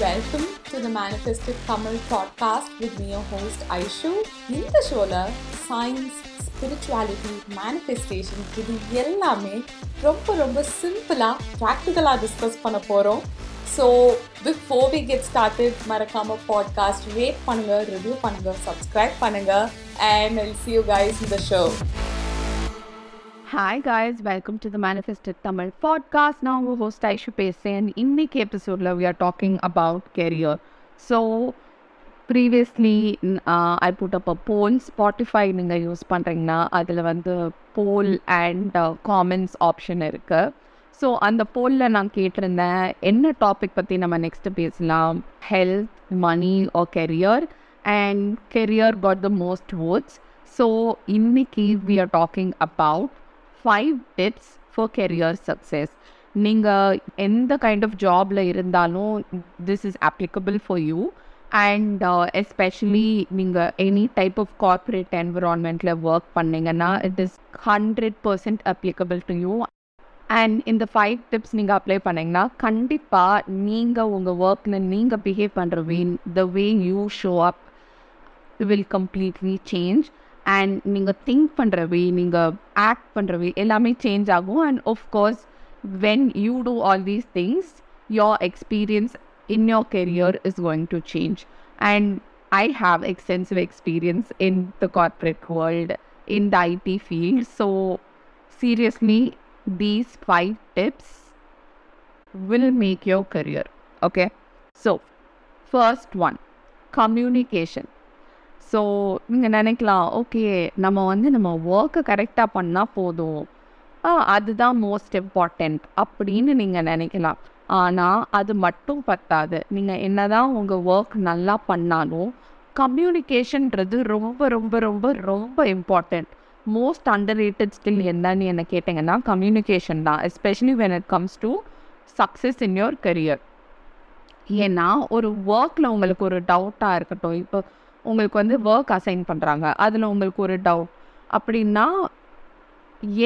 Welcome to the Manifested Tamil podcast with me, your host Aishu. இந்த ஷோல science spirituality manifestation இது எல்லாமே ரொம்ப ரொம்ப சிம்பிளாக ப்ராக்டிக்கலாக டிஸ்கஸ் பண்ண போகிறோம் so before we get started மறக்காம பாட்காஸ்ட் ரேட் பண்ணுங்க ரிவ்யூ பண்ணுங்க சப்ஸ்கிரைப் பண்ணுங்க and I'll see you guys இந்த show hi guys welcome to the manifested Tamil podcast நான் உங்கள் ஹோஸ்ட் ஐஷு பேசுகிறேன் இன்னைக்கு எபிசோடில் we are talking about career so previously I put up a poll Spotify நீங்கள் யூஸ் பண்ணுறீங்கன்னா அதில் வந்து போல் அண்ட் காமெண்ட்ஸ் ஆப்ஷன் இருக்குது ஸோ அந்த போலில் நான் கேட்டிருந்தேன். என்ன டாபிக் பற்றி நம்ம நெக்ஸ்ட்டு பேசலாம்? Health money or career and career got the most votes so இன்னைக்கு we are talking about five tips for career success நீங்கள் எந்த கைண்ட் ஆஃப் ஜாபில் இருந்தாலும் this is applicable for you and especially நீங்கள் any type of corporate என்விரான்மெண்ட்டில் work பண்ணீங்கன்னா it is hundred percent applicable to you and இந்த five tips நீங்கள் apply பண்ணிங்கன்னா கண்டிப்பாக நீங்கள் உங்கள் ஒர்க்கில் நீங்கள் பிஹேவ் பண்ணுற way the way you show up will completely change and நீங்கள் திங்க் பண்ணுற வே நீங்கள் ஆக்ட் பண்ணுற வே எல்லாமே சேஞ்ச் ஆகும் and of course when you do all these things your experience in your career is going to change and i have extensive experience in the corporate world in the it field so seriously these five tips will make your career okay so first one communication So நீங்கள் நினைக்கலாம் okay நம்ம வந்து நம்ம ஒர்க்கை கரெக்டாக பண்ணால் போதும். அதுதான் மோஸ்ட் இம்பார்ட்டண்ட் அப்படின்னு நீங்கள் நினைக்கலாம். ஆனால் அது மட்டும் பத்தாது. நீங்கள் என்ன தான் உங்கள் ஒர்க் நல்லா பண்ணாலும் கம்யூனிகேஷன்றது ரொம்ப ரொம்ப ரொம்ப ரொம்ப important most under rated skill என்னன்னு என்ன கேட்டிங்கன்னா கம்யூனிகேஷன் தான். Especially when it comes to success in your career ஏன்னா ஒரு ஒர்க்கில் உங்களுக்கு ஒரு டவுட்டாக இருக்கட்டும் இப்போ உங்களுக்கு வந்து ஒர்க் அசைன் பண்ணுறாங்க அதில் உங்களுக்கு ஒரு டவுட் அப்படின்னா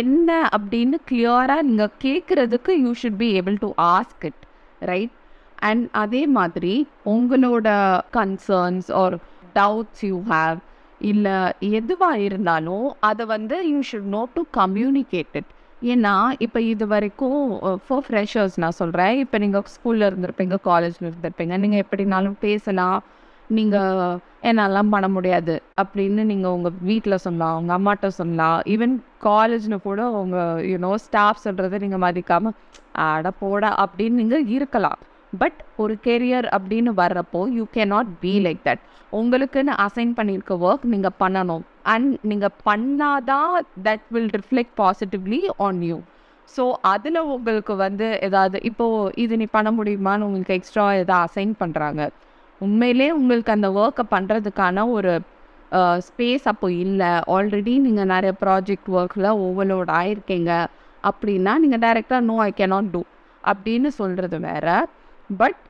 என்ன அப்படின்னு கிளியராக நீங்கள் கேட்குறதுக்கு you should be able to ask it right and அதே மாதிரி உங்களோட concerns or doubts you have இல்லை எதுவாக இருந்தாலும் அதை வந்து you should know to communicate it ஏன்னா இப்போ இது வரைக்கும் ஃபார் ஃப்ரெஷர்ஸ் நான் சொல்கிறேன் இப்போ நீங்கள் ஸ்கூலில் இருந்திருப்பீங்க காலேஜில் இருந்திருப்பீங்க. நீங்கள் எப்படினாலும் பேசலாம். நீங்கள் என்னெல்லாம் பண்ண முடியாது அப்படின்னு நீங்கள் உங்கள் வீட்டில் சொல்லலாம் உங்கள் அம்மாட்ட சொல்லலாம். ஈவன் காலேஜில் கூட உங்கள் யூனோ ஸ்டாஃப் சொல்கிறத நீங்கள் மதிக்காமல் அட போடா அப்படின்னு நீங்கள் இருக்கலாம். பட் ஒரு கெரியர் அப்படின்னு வர்றப்போ you cannot be like that உங்களுக்குன்னு அசைன் பண்ணியிருக்க ஒர்க் நீங்கள் பண்ணணும். அண்ட் நீங்கள் பண்ணாதான் that will reflect positively on you so அதில் உங்களுக்கு வந்து ஏதாவது இப்போது இது நீ பண்ண முடியுமான்னு உங்களுக்கு எக்ஸ்ட்ரா எதாவது அசைன் பண்ணுறாங்க உண்மையிலே உங்களுக்கு அந்த ஒர்க்கை பண்ணுறதுக்கான ஒரு ஸ்பேஸ் அப்போ இல்லை. ஆல்ரெடி நீங்கள் நிறைய ப்ராஜெக்ட் ஒர்க்கில் ஓவர்லோட் ஆயிருக்கீங்க. அப்படின்னா நீங்கள் டைரெக்டாக நோ ஐ கேனாட் டூ அப்படின்னு சொல்கிறது வேற. பட்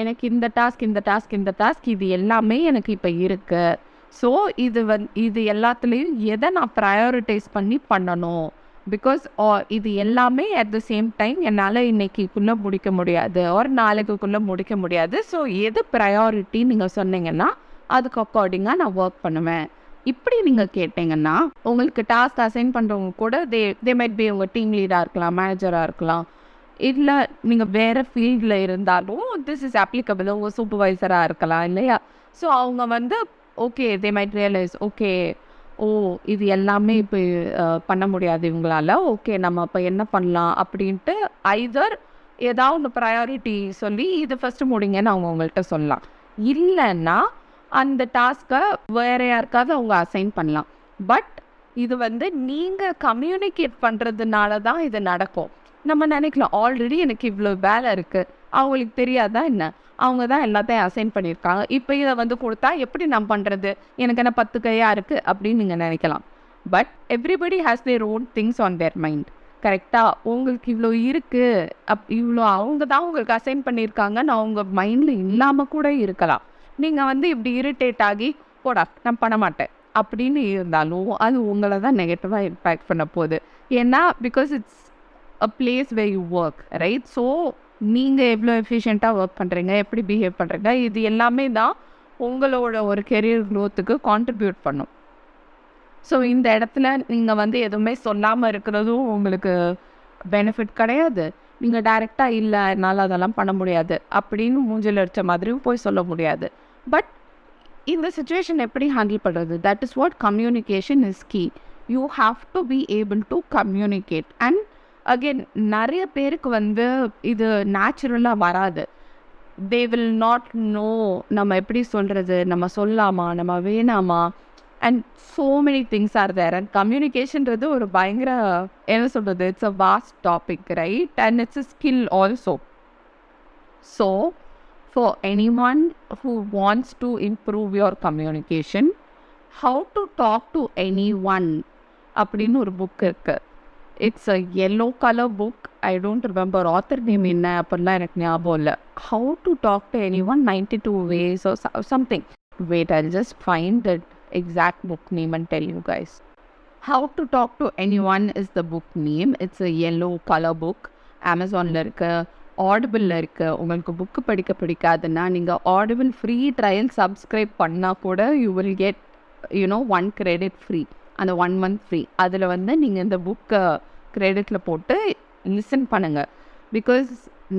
எனக்கு இந்த டாஸ்க் இந்த டாஸ்க் இந்த டாஸ்க் இது எல்லாமே எனக்கு இப்போ இருக்குது ஸோ இது வந் இது எல்லாத்துலேயும் எதை நான் ப்ரையாரிட்டைஸ் பண்ணி பண்ணணும்? பிகாஸ் oh, இது எல்லாமே அட் த சேம் டைம் என்னால் இன்னைக்குள்ளே முடிக்க முடியாது. ஒரு நாளைக்குள்ளே முடிக்க முடியாது. ஸோ எது ப்ரையாரிட்டி நீங்கள் சொன்னீங்கன்னா அதுக்கு அக்கார்டிங்காக நான் ஒர்க் பண்ணுவேன். இப்படி நீங்கள் கேட்டிங்கன்னா உங்களுக்கு டாஸ்க் அசைன் பண்ணுறவங்க கூட தே தே மைட் பி உங்கள் டீம் லீடாக இருக்கலாம் மேனேஜராக இருக்கலாம். இல்லை நீங்கள் வேறு ஃபீல்டில் இருந்தாலும் திஸ் இஸ் அப்ளிகபிள் உங்கள் சூப்பர்வைசராக இருக்கலாம் இல்லையா? ஸோ அவங்க வந்து okay they might realize okay oh இது எல்லாமே இப்போ பண்ண முடியாது இவங்களால. ஓகே நம்ம அப்போ என்ன பண்ணலாம் அப்படின்ட்டு ஐதர் ஏதாவது ஒன்று ப்ரையாரிட்டி சொல்லி இது ஃபஸ்ட்டு முடிங்கன்னு அவங்க உங்கள்கிட்ட சொல்லலாம். இல்லைன்னா அந்த டாஸ்க்கை வேற யாருக்காவது அவங்க அசைன் பண்ணலாம். பட் இது வந்து நீங்கள் கம்யூனிகேட் பண்ணுறதுனால தான் இது நடக்கும். நம்ம நினைக்கலாம் ஆல்ரெடி எனக்கு இவ்வளோ வேலை இருக்குது அவங்களுக்கு தெரியாதா என்ன? அவங்க தான் எல்லாத்தையும் அசைன் பண்ணியிருக்காங்க. இப்போ இதை வந்து கொடுத்தா எப்படி நான் பண்ணுறது எனக்கு என்ன பத்து கையாக இருக்குது அப்படின்னு நீங்கள் நினைக்கலாம். But everybody has their own things on their mind கரெக்டாக உங்களுக்கு இவ்வளோ இருக்குது அப் இவ்வளோ அவங்க தான் உங்களுக்கு அசைன் பண்ணியிருக்காங்கன்னு அவங்க மைண்டில் இல்லாமல் கூட இருக்கலாம். நீங்கள் வந்து இப்படி இரிட்டேட் ஆகி போடா நான் பண்ண மாட்டேன். அப்படின்னு இருந்தாலும் அது உங்களை தான் நெகட்டிவாக இம்பேக்ட் பண்ண போகுது. ஏன்னா because it's a place way you work right so நீங்கள் எவ்வளோ எஃபிஷியண்ட்டாக ஒர்க் பண்ணுறீங்க எப்படி பிஹேவ் பண்ணுறீங்க இது எல்லாமே தான் உங்களோட ஒரு கெரியர் க்ரோத்துக்கு கான்ட்ரிபியூட் பண்ணும். ஸோ இந்த இடத்துல நீங்கள் வந்து எதுவுமே சொல்லாமல் இருக்கிறதும் உங்களுக்கு பெனிஃபிட் கிடையாது. நீங்கள் டைரெக்டாக இல்லை என்னால் அதெல்லாம் பண்ண முடியாது அப்படின்னு மூஞ்சில் அடித்த மாதிரியும் போய் சொல்ல முடியாது. பட் இந்த சுச்சுவேஷன் எப்படி ஹேண்டில் பண்ணுறது that is what communication is key you have to be able to communicate and again நிறைய பேருக்கு வந்து இது நேச்சுரலாக வராது. தே வில் நாட் நோ நம்ம எப்படி சொல்கிறது நம்ம சொல்லாமா? நம்ம வேணாமா? And so many things are there and கம்யூனிகேஷன்றது ஒரு பயங்கர என்ன சொல்கிறது it's a vast topic right and it's a skill also so for anyone who wants to improve your communication how to talk to anyone அப்படின்னு ஒரு book இருக்குது it's a yellow colour book I don't remember author name என்ன அப்படிலாம் எனக்கு ஞாபகம் இல்லை. How to talk to anyone ninety two ways something wait I just find that exact book name and tell you guys how to talk to anyone is the book name it's a yellow colour book அமேசானில் இருக்க ஆடிபிளில் இருக்க. உங்களுக்கு book படிக்க பிடிக்காதுன்னா நீங்கள் Audible free trial subscribe பண்ணால் கூட you will get you know one credit free அந்த ஒன் மந்த் ஃப்ரீ அதில் வந்து நீங்கள் இந்த புக்கை க்ரெடிட்டில் போட்டு லிசன் பண்ணுங்கள் பிகாஸ்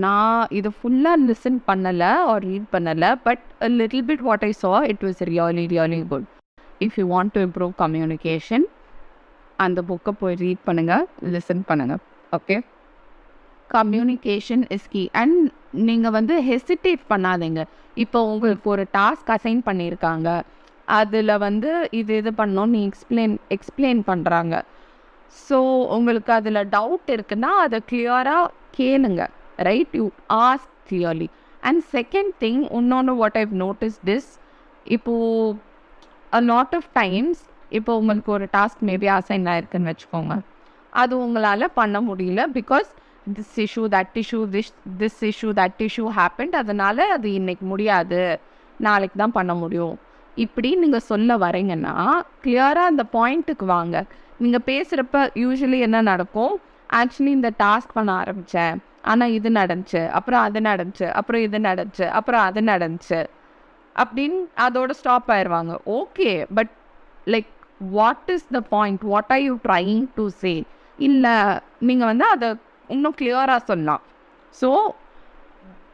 நான் இது ஃபுல்லாக லிசன் பண்ணலை ஆர் ரீட் பண்ணலை but little bit what I saw it was really really good if you want to improve communication அந்த புக்கை போய் ரீட் பண்ணுங்கள் லிசன் பண்ணுங்கள் okay communication is key and நீங்கள் வந்து ஹெசிடேட் பண்ணாதீங்க. இப்போ உங்களுக்கு ஒரு டாஸ்க் அசைன் பண்ணியிருக்காங்க அதில் வந்து இது இது பண்ணோம் நீ எக்ஸ்பிளைன் எக்ஸ்பிளைன் பண்ணுறாங்க ஸோ உங்களுக்கு அதில் டவுட் இருக்குன்னா அதை கிளியராக கேளுங்க. Right you ask clearly and second thing இன்னொன்று வாட் ஐவ் நோட்டிஸ் திஸ் இப்போது அ லாட் ஆஃப் டைம்ஸ் இப்போ உங்களுக்கு ஒரு டாஸ்க் மேபி அசைன் ஆயிருக்குன்னு வச்சுக்கோங்க. அது உங்களால் பண்ண முடியல because this issue that issue this this issue that issue happened அதனால் அது இன்னைக்கு முடியாது. நாளைக்கு தான் பண்ண முடியும். இப்படி நீங்கள் சொல்ல வரீங்கன்னா கிளியராக அந்த பாயிண்ட்டுக்கு வாங்க. நீங்கள் பேசுகிறப்ப யூஸ்வலி என்ன நடக்கும்? ஆக்சுவலி இந்த டாஸ்க் பண்ண ஆரம்பித்தேன் ஆனால் இது நடந்துச்சு. அப்புறம் அது நடந்துச்சு. அப்புறம் இது நடந்துச்சு. அப்புறம் அது நடந்துச்சு. அப்படின்னு அதோட ஸ்டாப் ஆயிடுவாங்க okay but like what is the point what are you trying to say இல்லை நீங்கள் வந்து அதை இன்னும் கிளியராக சொல்லலாம். So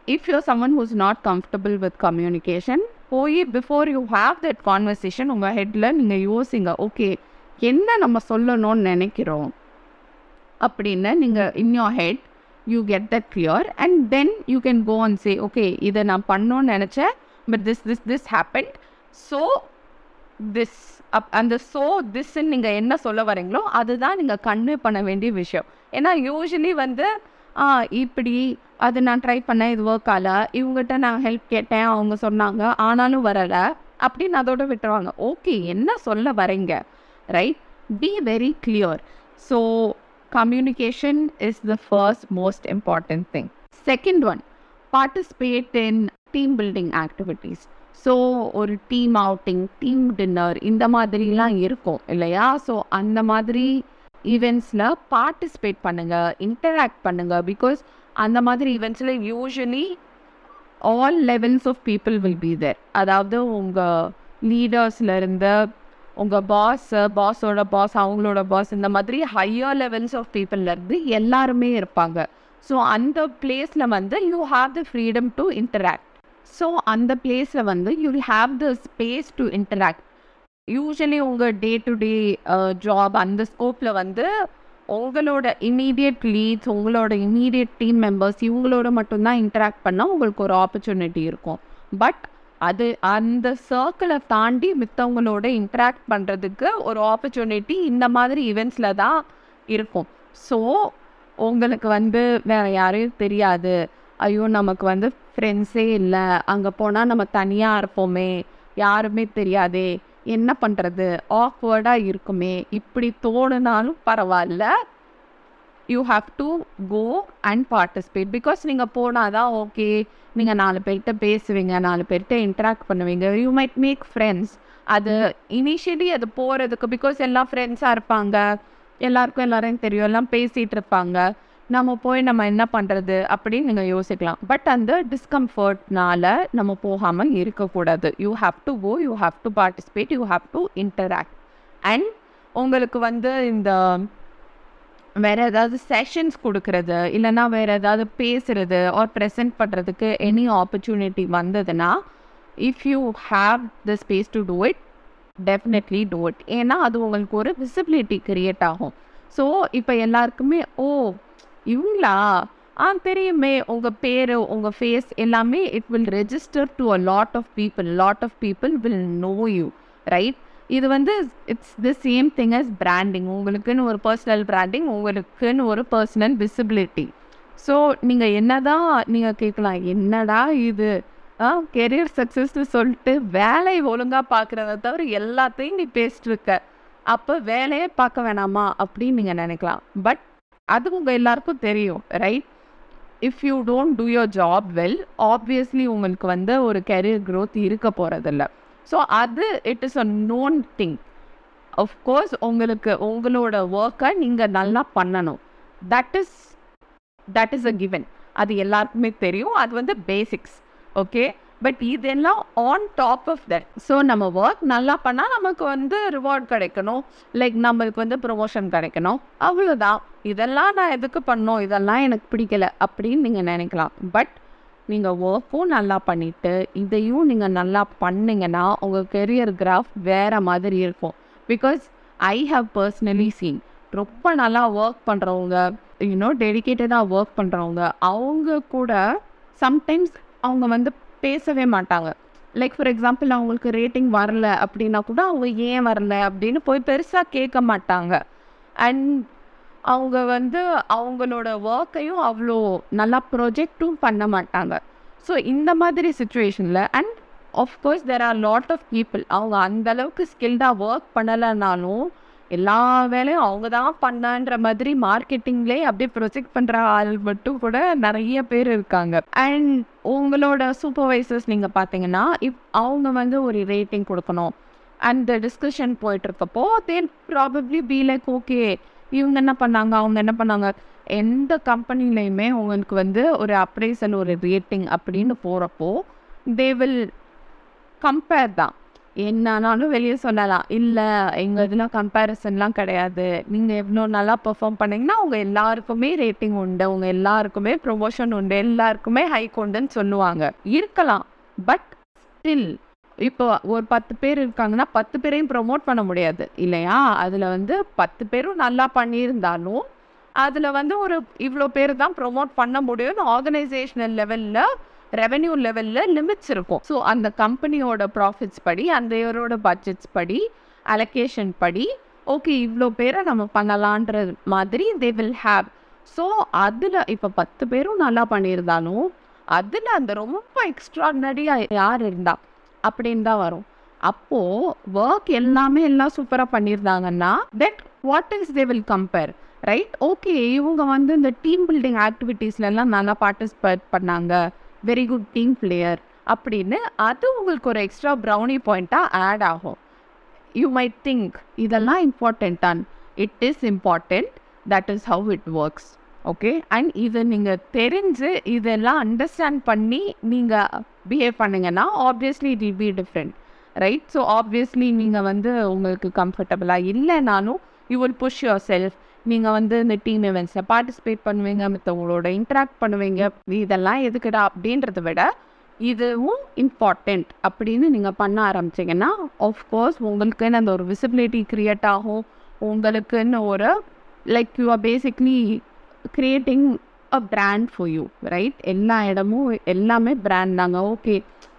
if you someone who's not comfortable with communication போய் before you have that conversation உங்கள் ஹெட்டில் நீங்கள் யோசிங்க ஓகே என்ன நம்ம சொல்லணும்னு நினைக்கிறோம்? அப்படின்னு நீங்கள் in your head you get that clear and then you can go and say okay இதை நான் பண்ணோன்னு நினச்சேன் but this this this happen so this up அந்த ஸோ திஸ்ன்னு நீங்கள் என்ன சொல்ல வரீங்களோ அதுதான் நீங்கள் கன்வே பண்ண வேண்டிய விஷயம். ஏன்னா யூஸ்வலி வந்து ஆ இப்படி. அது நான் ட்ரை பண்ணேன். இது ஒர்க் ஆகல. இவங்ககிட்ட நான் ஹெல்ப் கேட்டேன். அவங்க சொன்னாங்க. ஆனாலும் வரலை. அப்படின்னு அதோட விட்டுருவாங்க. ஓகே என்ன சொல்ல வரீங்க? Right be very clear so communication is the first most important thing second one participate in team building activities so ஒரு டீம் அவுட்டிங் டீம் டின்னர் இந்த மாதிரிலாம் இருக்கும் இல்லையா? ஸோ அந்த மாதிரி ஈவெண்ட்ஸில் பார்ட்டிசிபேட் பண்ணுங்கள் இன்டராக்ட் பண்ணுங்கள் பிகாஸ் அந்த மாதிரி ஈவெண்ட்ஸில் usually all levels of people will be there அதாவது உங்கள் லீடர்ஸ்லேருந்து உங்கள் பாஸு பாஸோட பாஸ் அவங்களோட பாஸ் இந்த மாதிரி ஹையர் லெவல்ஸ் ஆஃப் பீப்புள்லேருந்து எல்லாருமே இருப்பாங்க. ஸோ அந்த பிளேஸில் வந்து you have the freedom to interact so அந்த பிளேஸில் வந்து you have the space to interact usually உங்கள் டே டு டே ஜாப் அந்த ஸ்கோப்பில் வந்து உங்களோட இமீடியட் லீட்ஸ் உங்களோட இமீடியட் டீம் மெம்பர்ஸ் இவங்களோட மட்டும்தான் இன்டராக்ட் பண்ணால் உங்களுக்கு ஒரு ஆப்பர்ச்சுனிட்டி இருக்கும். பட் அது அந்த சர்க்கிளை தாண்டி மித்தவங்களோட இன்ட்ராக்ட் பண்ணுறதுக்கு ஒரு ஆப்பர்ச்சுனிட்டி இந்த மாதிரி ஈவெண்ட்ஸில் தான் இருக்கும். ஸோ உங்களுக்கு வந்து வேறு யாரையும் தெரியாது. ஐயோ நமக்கு வந்து ஃப்ரெண்ட்ஸே இல்லை. அங்கே போனால் நம்ம தனியாக இருப்போமே. யாருமே தெரியாதே. என்ன பண்ணுறது ஆக்வர்டாக இருக்குமே. இப்படி தோணுனாலும் பரவாயில்ல. You have to go and participate because நீங்கள் போனால் தான் ஓகே நீங்கள் நாலு பேர்கிட்ட பேசுவீங்க நாலு பேர்கிட்ட இன்ட்ராக்ட் பண்ணுவீங்க. யூ மைட் மேக் ஃப்ரெண்ட்ஸ் அது இனிஷியலி அது போகிறதுக்கு பிகாஸ் எல்லாம் ஃப்ரெண்ட்ஸாக இருப்பாங்க. எல்லாருக்கும் எல்லாரையும் தெரியும். எல்லாம் பேசிகிட்டு இருப்பாங்க. நம்ம போய் நம்ம என்ன பண்ணுறது அப்படின்னு நீங்கள் யோசிக்கலாம். பட் அந்த டிஸ்கம்ஃபர்ட்னால நம்ம போகாமல் இருக்கக்கூடாது. You have to go you have to participate you have to interact and உங்களுக்கு வந்து இந்த வேறு ஏதாவது செஷன்ஸ் கொடுக்கறது இல்லைன்னா வேறு ஏதாவது பேசுறது ஆர் ப்ரெசென்ட் பண்ணுறதுக்கு எனி ஆப்பர்ச்சுனிட்டி வந்ததுன்னா if you have the space to do it definitely do it ஏன்னா அது உங்களுக்கு ஒரு விசிபிலிட்டி க்ரியேட் ஆகும். ஸோ இப்போ எல்லாருக்குமே ஓ இவங்களா? ஆ தெரியுமே. உங்கள் பேர் உங்கள் ஃபேஸ் எல்லாமே it will register to a lot of people lot of people will know you right இது வந்து it's the same thing as branding உங்களுக்குன்னு ஒரு பர்சனல் பிராண்டிங் உங்களுக்குன்னு ஒரு பர்சனல் விசிபிலிட்டி ஸோ நீங்கள் என்னதான் நீங்கள் கேட்கலாம் என்னடா இது? ஆ கெரியர் சக்ஸஸ்னு சொல்லிட்டு வேலை ஒழுங்காக பார்க்குறத தவிர எல்லாத்தையும் நீ பேசிட்டு இருக்க. அப்போ வேலையே பார்க்க வேணாமா? அப்படின்னு நீங்கள் நினைக்கலாம். பட் அது உங்கள் எல்லாருக்கும் தெரியும் right if you don't do your job well obviously உங்களுக்கு வந்து ஒரு கெரியர் க்ரோத் இருக்க போகிறதில்ல ஸோ அது it is a known thing course உங்களுக்கு உங்களோட ஒர்க்கை நீங்கள் நல்லா பண்ணணும். That is that is a given அது எல்லாருக்குமே தெரியும். அது வந்து பேசிக்ஸ் ஓகே பட் இதெல்லாம் on top of that so நம்ம ஒர்க் நல்லா பண்ணால் நமக்கு வந்து ரிவார்ட் கிடைக்கணும். லைக் நம்மளுக்கு வந்து ப்ரொமோஷன் கிடைக்கணும். அவ்வளோதான் இதெல்லாம் நான் எதுக்கு பண்ணோம்? இதெல்லாம் எனக்கு பிடிக்கல அப்படின்னு நீங்கள் நினைக்கலாம். பட் நீங்கள் ஒர்க்கும் நல்லா பண்ணிவிட்டு இதையும் நீங்கள் நல்லா பண்ணிங்கன்னா உங்கள் கெரியர் கிராஃப் வேறு மாதிரி இருக்கும். Because I have personally seen ரொம்ப நல்லா ஒர்க் பண்ணுறவங்க யூனோ டெடிக்கேட்டடாக ஒர்க் பண்ணுறவங்க அவங்க கூட சம்டைம்ஸ் அவங்க வந்து பேசவே மாட்டாங்க. லைக் ஃபார் எக்ஸாம்பிள் அவங்களுக்கு ரேட்டிங் வரல அப்படின்னா கூட அவங்க ஏன் வரல அப்படின்னு போய் பெருசாக கேட்க மாட்டாங்க. அண்ட் அவங்க வந்து அவங்களோட ஒர்க்கையும் அவ்வளோ நல்லா ப்ரொஜெக்டும் பண்ண மாட்டாங்க. ஸோ இந்த மாதிரி சுச்சுவேஷனில் and of course there are lot of people அவங்க அந்தளவுக்கு ஸ்கில்டாக ஒர்க் பண்ணலைனாலும் எல்லா வேலையும் அவங்க தான் பண்ணான்ற மாதிரி மார்க்கெட்டிங்லேயே அப்படியே ப்ரொஜெக்ட் பண்ணுற ஆள் மட்டும் கூட நிறைய பேர் இருக்காங்க. அண்ட் உங்களோட சூப்பர்வைசர்ஸ் நீங்கள் பார்த்தீங்கன்னா இப் அவங்க வந்து ஒரு ரேட்டிங் கொடுக்கணும். அந்த discussion போயிட்டுருக்கப்போ then probably be like okay இவங்க என்ன பண்ணாங்க அவங்க என்ன பண்ணாங்க? எந்த கம்பெனிலையுமே உங்களுக்கு வந்து ஒரு அப்ரைசல் ஒரு ரேட்டிங் அப்படின்னு போகிறப்போ தே வில் கம்பேர் தான். என்னன்னாலும் வெளியே சொல்லலாம். இல்லை எங்கள் இதில் கம்பேரிசன்லாம் கிடையாது. நீங்கள் எவ்வளோ நல்லா பெர்ஃபார்ம் பண்ணீங்கன்னா உங்கள் எல்லாருக்குமே ரேட்டிங் உண்டு. உங்கள் எல்லாருக்குமே ப்ரொமோஷன் உண்டு. எல்லாருக்குமே ஹைக் உண்டுன்னு சொல்லுவாங்க. இருக்கலாம். பட் ஸ்டில் இப்போ ஒரு பத்து பேர் இருக்காங்கன்னா பத்து பேரையும் ப்ரொமோட் பண்ண முடியாது. இல்லையா? அதில் வந்து பத்து பேரும் நல்லா பண்ணியிருந்தாலும் அதில் வந்து ஒரு இவ்வளோ பேர் தான் ப்ரொமோட் பண்ண முடியும்னு ஆர்கனைசேஷனல் லெவலில் ரெவென்யூ லெவலில் லிமிட்ஸ் இருக்கும் ஸோ அந்த கம்பெனியோட ப்ராஃபிட்ஸ் படி அந்த இயரோட பட்ஜெட்ஸ் படி அலகேஷன் படி ஓகே இவ்வளோ பேரை நம்ம பண்ணலான்ற மாதிரி தே வில் ஹேவ் ஸோ அதில் இப்போ பத்து பேரும் நல்லா பண்ணியிருந்தாலும் அதில் அந்த ரொம்ப எக்ஸ்ட்ராடினரியாக யார் இருந்தா அப்படின்னு தான் வரும். அப்போது ஒர்க் எல்லாமே எல்லாம் சூப்பராக பண்ணியிருந்தாங்கன்னா that what is they will compare right okay இவங்க வந்து இந்த டீம் பில்டிங் ஆக்டிவிட்டீஸ்லலாம் நல்லா பார்ட்டிசிபேட் பண்ணாங்க. வெரி குட் டீம் பிளேயர் அப்படின்னு அது உங்களுக்கு ஒரு எக்ஸ்ட்ரா ப்ரௌனி பாயிண்ட்டாக ஆட் ஆகும். யூ மைட் திங்க் இதெல்லாம் இம்பார்ட்டண்ட் தான். It is important that is how it works okay and இது நீங்கள் தெரிஞ்சு இதெல்லாம் அண்டர்ஸ்டாண்ட் பண்ணி நீங்கள் பிஹேவ் பண்ணுங்கன்னா obviously it will be different right so obviously நீங்கள் வந்து உங்களுக்கு கம்ஃபர்டபுளாக இல்லைனாலும் you will push yourself நீங்கள் வந்து இந்த டீம் இவெண்ட்ஸில் பார்ட்டிசிபேட் பண்ணுவீங்க மற்றவங்களோட இன்ட்ராக்ட் பண்ணுவீங்க. இதெல்லாம் எதுக்குடா அப்படின்றத விட இதுவும் இம்பார்ட்டண்ட் அப்படின்னு நீங்கள் பண்ண ஆரம்பிச்சிங்கன்னா ஆஃப்கோர்ஸ் உங்களுக்குன்னு அந்த ஒரு விசிபிலிட்டி க்ரியேட் ஆகும். உங்களுக்குன்னு ஒரு like you are basically creating a brand for you right எல்லா இடமும் எல்லாமே பிராண்ட் தாங்க. ஓகே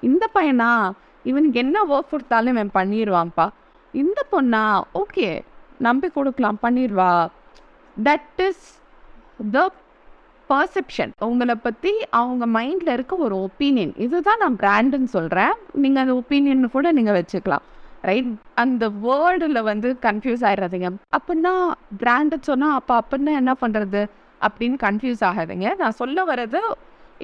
இந்த பையனா இவனுக்கு என்ன ஒர்க் கொடுத்தாலும் இவன் பண்ணிடுவான்ப்பா இந்த பொண்ணா ஓகே நம்பி கொடுக்கலாம் பண்ணிடுவா தட் இஸ் த பர்செப்ஷன் உங்களை பற்றி அவங்க மைண்டில் இருக்க ஒரு ஒப்பீனியன் இதுதான் நான் பிராண்டுன்னு சொல்கிறேன் நீங்கள் அந்த ஒப்பீனியன் கூட நீங்கள் வச்சுக்கலாம். ரைட் அந்த வேர்டில் வந்து கன்ஃபியூஸ் ஆகிடாதீங்க அப்படின்னா பிராண்டு சொன்னால் அப்போ அப்படின்னா என்ன பண்ணுறது அப்படின்னு கன்ஃபியூஸ் ஆகாதீங்க. நான் சொல்ல வர்றது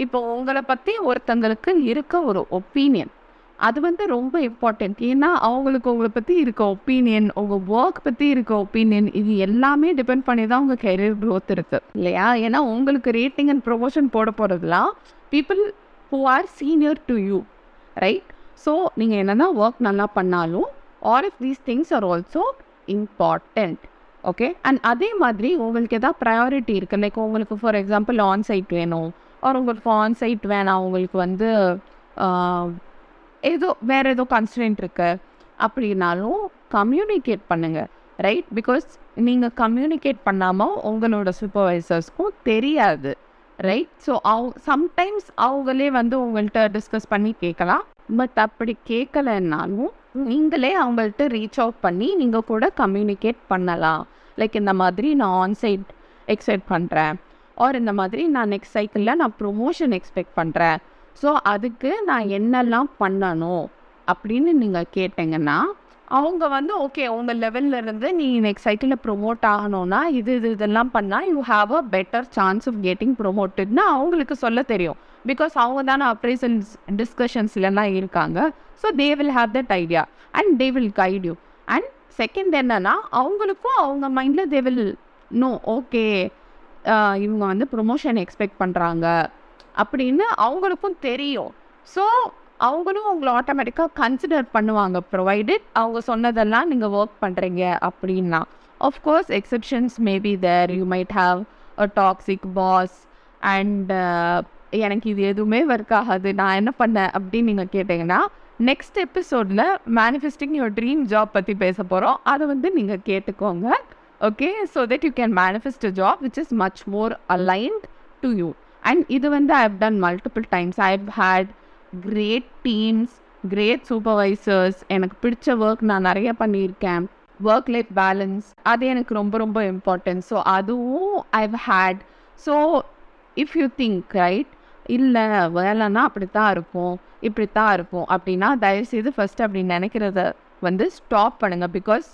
இப்போ உங்களை பற்றி ஒருத்தங்களுக்கு இருக்க ஒரு ஒப்பீனியன் அது வந்து ரொம்ப இம்பார்ட்டண்ட் ஏன்னா அவங்களுக்கு உங்களை பற்றி இருக்க ஒப்பீனியன் உங்கள் ஒர்க் பற்றி இருக்க ஒப்பீனியன் இது எல்லாமே டிபெண்ட் பண்ணி தான் உங்கள் கெரியர் க்ரோத் இருக்குது இல்லையா? ஏன்னா உங்களுக்கு ரேட்டிங் அண்ட் ப்ரொமோஷன் போட போகிறதுலாம் people who are senior to you right so நீங்கள் என்ன தான் ஒர்க் நல்லா பண்ணாலும் all of these things are also important okay and அதே மாதிரி உங்களுக்கு எதாவது ப்ரையாரிட்டி இருக்குது லைக் உங்களுக்கு ஃபார் எக்ஸாம்பிள் ஆன் சைட் வேணும் ஆர் உங்களுக்கு ஆன் சைட் வேணாம் உங்களுக்கு வந்து ஏதோ வேறு ஏதோ கன்ஸ்டன்ட் இருக்கு. அப்படின்னாலும் கம்யூனிகேட் பண்ணுங்கள் ரைட் பிகாஸ் நீங்கள் கம்யூனிகேட் பண்ணாமல் உங்களோட சூப்பர்வைசர்ஸ்க்கும் தெரியாது. ரைட் ஸோ அவ் சம்டைம்ஸ் அவங்களே வந்து உங்கள்கிட்ட டிஸ்கஸ் பண்ணி கேட்கலாம் பட் அப்படி கேட்கலைன்னாலும் நீங்களே அவங்கள்ட்ட ரீச் அவுட் பண்ணி நீங்கள் கூட கம்யூனிகேட் பண்ணலாம். லைக் இந்த மாதிரி நான் ஆன்சைட் எக்ஸ்பெக்ட் பண்ணுறேன் ஆர் இந்த மாதிரி நான் நெக்ஸ்ட் சைக்கிளில் நான் ப்ரொமோஷன் எக்ஸ்பெக்ட் பண்ணுறேன் ஸோ அதுக்கு நான் என்னெல்லாம் பண்ணணும் அப்படின்னு நீங்கள் கேட்டிங்கன்னா அவங்க வந்து ஓகே உங்கள் லெவல்ல இருந்து நீ நெக்ஸ்ட் சைக்கிளில் ப்ரொமோட் ஆகணும்னா இது இது இதெல்லாம் பண்ணால் you have a better chance of getting ப்ரொமோட்டட்னு அவங்களுக்கு சொல்ல தெரியும். பிகாஸ் அவங்க தானே அப்ரைசல்ஸ் டிஸ்கஷன்ஸ்லாம் இருக்காங்க. So they will have that idea and they will guide you and second என்னன்னா அவங்களுக்கும் அவங்க மைண்டில் தே வில் நோ ஓகே இவங்க வந்து ப்ரொமோஷன் எக்ஸ்பெக்ட் பண்ணுறாங்க அப்படின்னு அவங்களுக்கும் தெரியும். ஸோ அவங்களும் உங்களை ஆட்டோமேட்டிக்காக கன்சிடர் பண்ணுவாங்க ப்ரொவைடட் அவங்க சொன்னதெல்லாம் நீங்கள் ஒர்க் பண்ணுறீங்க அப்படின்னா. Of course exceptions maybe there you might have a toxic boss and எனக்கு இது எதுவுமே ஒர்க் ஆகாது. நான் என்ன பண்ணேன் அப்படின்னு நீங்கள் கேட்டிங்கன்னா நெக்ஸ்ட் எபிசோடில் மேனிஃபெஸ்டிங் யுவர் ட்ரீம் ஜாப் பற்றி பேச போகிறோம் அதை வந்து நீங்கள் கேட்டுக்கோங்க. Okay so that you can manifest a job which is much more aligned to you and இது வந்து I have done multiple times I have had great teams great supervisors எனக்கு பிடிச்ச ஒர்க் நான் நிறைய பண்ணியிருக்கேன். ஒர்க் லைஃப் பேலன்ஸ் அது எனக்கு ரொம்ப ரொம்ப இம்பார்ட்டன்ட் ஸோ அதுவும் I've had so if you think right இல்லை வேலைன்னா அப்படி தான் இருக்கும் இப்படி தான் இருக்கும் அப்படின்னா தயவுசெய்து ஃபஸ்ட் அப்படி நினைக்கிறத வந்து ஸ்டாப் பண்ணுங்கள் because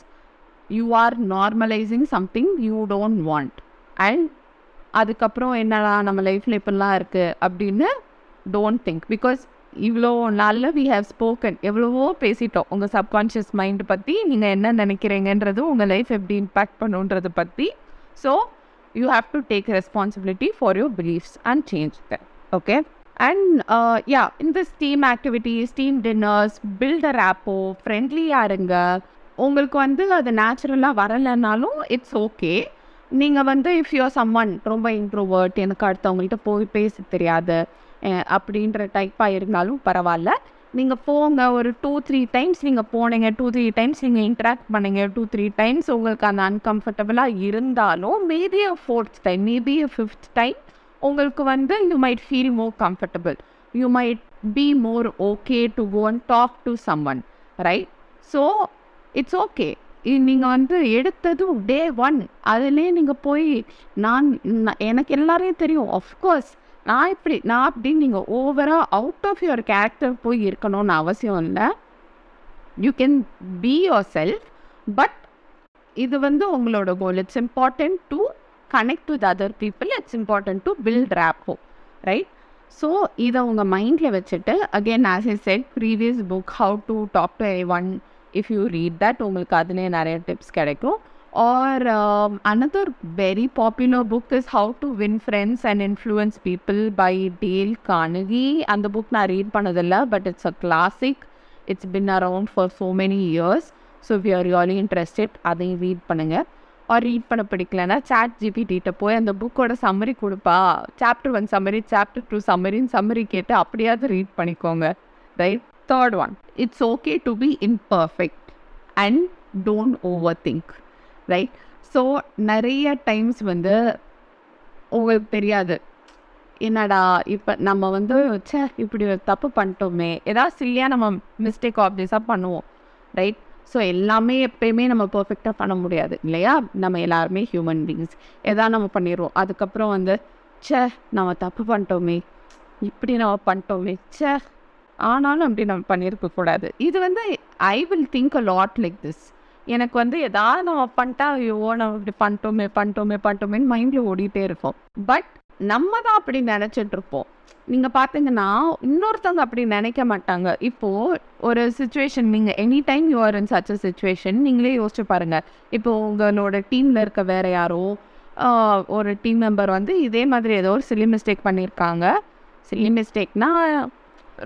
you are normalising something you don't want and அதுக்கப்புறம் என்னடா நம்ம லைஃப்பில் இப்படிலாம் இருக்குது அப்படின்னு டோன்ட் திங்க் பிகாஸ் இவ்வளோ நாளில் வி ஹேவ் ஸ்போக்கன் எவ்வளவோ பேசிட்டோம். உங்கள் சப்கான்ஷியஸ் மைண்ட் பற்றி நீங்கள் என்ன நினைக்கிறீங்கன்றது உங்கள் லைஃப் எப்படி இம்பேக்ட் பண்ணுன்றதை பற்றி so you have to take responsibility for your beliefs and change the okay and yeah இந்த steam activities team dinners builder ஆப்போ ஃப்ரெண்ட்லியாக இருங்க உங்களுக்கு வந்து அது நேச்சுரலாக வரலைன்னாலும் இட்ஸ் ஓகே நீங்கள் வந்து இஃப் யூஆர் சம் ஒன் ரொம்ப இன்ட்ரோவர்ட் எனக்கு அடுத்தவங்கள்ட்ட போய் பேச தெரியாது. அப்படின்ற டைப்பாக இருந்தாலும் பரவாயில்ல நீங்கள் போங்க ஒரு டூ த்ரீ டைம்ஸ் நீங்கள் போனீங்க டூ த்ரீ டைம்ஸ் நீங்கள் இன்ட்ராக்ட் பண்ணீங்க டூ த்ரீ டைம்ஸ் உங்களுக்கு அந்த அன்கம்ஃபர்டபுளாக இருந்தாலும் maybe a fourth time maybe a fifth time உங்களுக்கு வந்து you might feel more comfortable you might be more okay to go and talk to someone right so it's okay நீங்கள் வந்து எடுத்ததும் day one அதுலேயே நீங்கள் போய் நான் எனக்கு எல்லாரையும் தெரியும். ஆஃப்கோர்ஸ் நான் இப்படி நான் அப்படின்னு நீங்கள் ஓவராக அவுட் ஆஃப் யுவர் கேரக்டர் போய் இருக்கணும்னு அவசியம் இல்லை. You can be yourself but இது வந்து உங்களோட goal it's important to connect with other people it's important to build rapport right so இதை உங்கள் மைண்டில் வச்சுட்டு again as I said previous book how to talk to anyone if you read that உங்களுக்கு அதுலேயே நிறைய டிப்ஸ் கிடைக்கும். Or another very popular book is how to win friends and influence people by Dale Carnegie அந்த book நான் read பண்ணதில்லை but it's a classic it's been around for so many years so we are really interested அதையும் read பண்ணுங்கள் or read பண்ண பிடிக்கலன்னா chat ஜிபிடிட்ட போய் அந்த புக்கோட சம்மரி கொடுப்பா. Chapter one summary chapter two சம்மரின்னு summary கேட்டு அப்படியாவது ரீட் பண்ணிக்கோங்க. Right third one it's okay to be imperfect and don't overthink right so நிறைய டைம்ஸ் வந்து உங்களுக்கு தெரியாது. என்னடா இப்போ நம்ம வந்து ச்சே இப்படி ஒரு தப்பு பண்ணிட்டோமே. ஏதாவது சில்லியாக நம்ம மிஸ்டேக் ஆப்வியஸாக பண்ணுவோம் ரைட் ஸோ எல்லாமே எப்பயுமே நம்ம பர்ஃபெக்டாக பண்ண முடியாது இல்லையா? நம்ம எல்லாருமே ஹியூமன் பீங்ஸ் எதாவது நம்ம பண்ணிடுவோம். அதுக்கப்புறம் வந்து சே நம்ம தப்பு பண்ணிட்டோமே. இப்படி நம்ம பண்ணிட்டோமே. ச்சே ஆனாலும் அப்படி நம்ம பண்ணியிருக்க கூடாது. இது வந்து I will think a lot like this எனக்கு வந்து எதாவது நம்ம பண்ணிட்டா ஐயோ நம்ம இப்படி பண்ணிட்டோமே பண்ணிட்டோமே பண்ணிட்டோமேன்னு மைண்டில் ஓடிட்டே இருக்கும் பட் நம்ம தான் அப்படி நினச்சிட்டு இருப்போம். நீங்கள் பார்த்தீங்கன்னா இன்னொருத்தவங்க அப்படி நினைக்க மாட்டாங்க. இப்போது ஒரு சுச்சுவேஷன் நீங்கள் any time you're in such a situation நீங்களே யோசிச்சு பாருங்கள் இப்போ உங்களோட டீமில் இருக்க வேற யாரோ ஒரு டீம் மெம்பர் வந்து இதே மாதிரி ஏதோ ஒரு சில்லி மிஸ்டேக் பண்ணியிருக்காங்க. சில்லி மிஸ்டேக்னா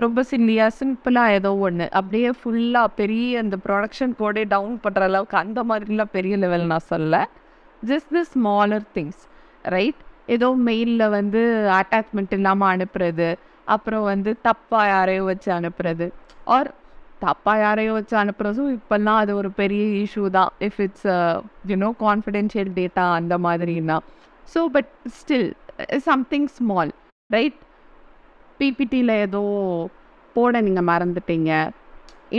ரொம்ப சில்லியாக சிம்பிளாக ஏதோ ஒன்று அப்படியே ஃபுல்லாக பெரிய அந்த ப்ரொடக்ஷன் கோடே டவுன் பண்ணுற அளவுக்கு அந்த மாதிரிலாம் பெரிய லெவல் நான் சொல்ல just the smaller things right ஏதோ மெயிலில் வந்து அட்டாச்மெண்ட் இல்லாமல் அனுப்புறது அப்புறம் வந்து தப்பாக யாரையோ வச்சு அனுப்புறது. ஆர் தப்பாக யாரையோ வச்சு அனுப்புகிறதும் இப்போல்லாம் அது ஒரு பெரிய இஷ்யூ தான். If it's you know confidential data அந்த மாதிரின்னா. So but still something small right பிபிடியில் ஏதோ போட நீங்கள் மறந்துட்டீங்க.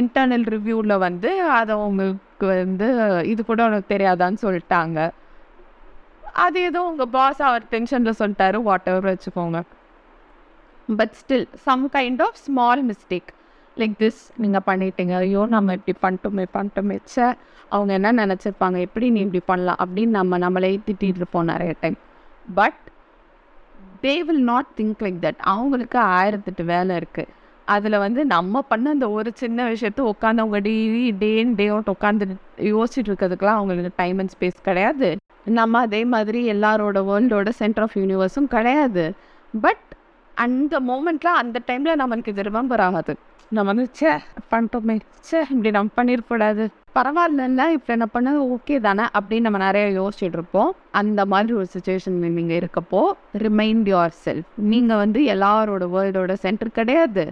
இன்டர்னல் ரிவ்யூவில் வந்து அதை உங்களுக்கு வந்து இது கூட உனக்கு தெரியாதான்னு சொல்லிட்டாங்க. அது ஏதோ உங்கள் பாஸ் அவர் டென்ஷனில் சொல்லிட்டாரு வாட் எவர் வச்சுக்கோங்க. But still some kind of small mistake like this நீங்கள் பண்ணிட்டீங்க. ஐயோ நம்ம இப்படி பண்ணிட்டோமே பண்ணிட்டோமே. ச்சே அவங்க என்ன நினச்சிருப்பாங்க? எப்படி நீ இப்படி பண்ணலாம்? அப்படின்னு நம்ம நம்மளே திட்டிகிட்டு இருப்போம் நிறைய time but they will not think like that அவங்களுக்கு ஆயிரத்தெட்டு வேலை இருக்குது அதில் வந்து நம்ம பண்ண அந்த ஒரு சின்ன விஷயத்த உட்காந்து அவங்க daily day and day out உட்காந்து யோசிச்சுட்டு இருக்கிறதுக்குலாம் அவங்களுக்கு டைம் அண்ட் ஸ்பேஸ் கிடையாது. நம்ம அதே மாதிரி எல்லாரோட வேர்ல்டோட சென்டர் ஆஃப் யூனிவர்ஸும் கிடையாது. பட் அந்த மோமெண்ட்டில் அந்த டைமில் நம்மளுக்கு இது ரிமெம்பர் ஆகாது. நம்ம வந்து ச்சே பண்ணிட்டோமே. ச்சே இப்படி நம்ம பண்ணிடக்கூடாது பரவாயில்லல்ல இப்போ என்ன பண்ணது ஓகே தானே? அப்படின்னு நம்ம நிறைய யோசிச்சுட்டு இருப்போம். அந்த மாதிரி ஒரு சுச்சுவேஷன் நீங்கள் இருக்கப்போ ரிமைண்ட் யுவர் செல்ஃப் நீங்கள் வந்து எல்லாரோட வேர்ல்டோட சென்டர் கிடையாது.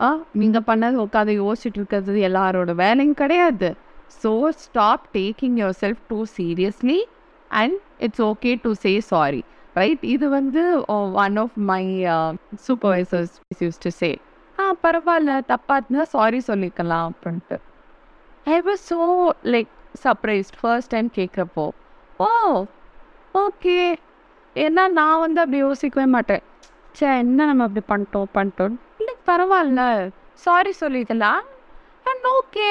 ஆ நீங்கள் பண்ணது உட்காந்து யோசிச்சுட்டு இருக்கிறது எல்லாரோட வேலையும் கிடையாது. So stop taking yourself too seriously and it's okay to say sorry right இது வந்து one of my supervisors use to say ah பரவாயில்ல தப்பாக இருந்தால் சாரி சொல்லிக்கலாம் அப்படின்ட்டு. I was so like surprised first time கேட்குறப்போ ஓ ஓகே. ஏன்னா நான் வந்து அப்படி யோசிக்கவே மாட்டேன். சே என்ன நம்ம அப்படி பண்ணிட்டோம் பண்ணிட்டோம்? இல்லை பரவாயில்ல. சாரி சொல்லிக்கலாம் அண்ட் ஓகே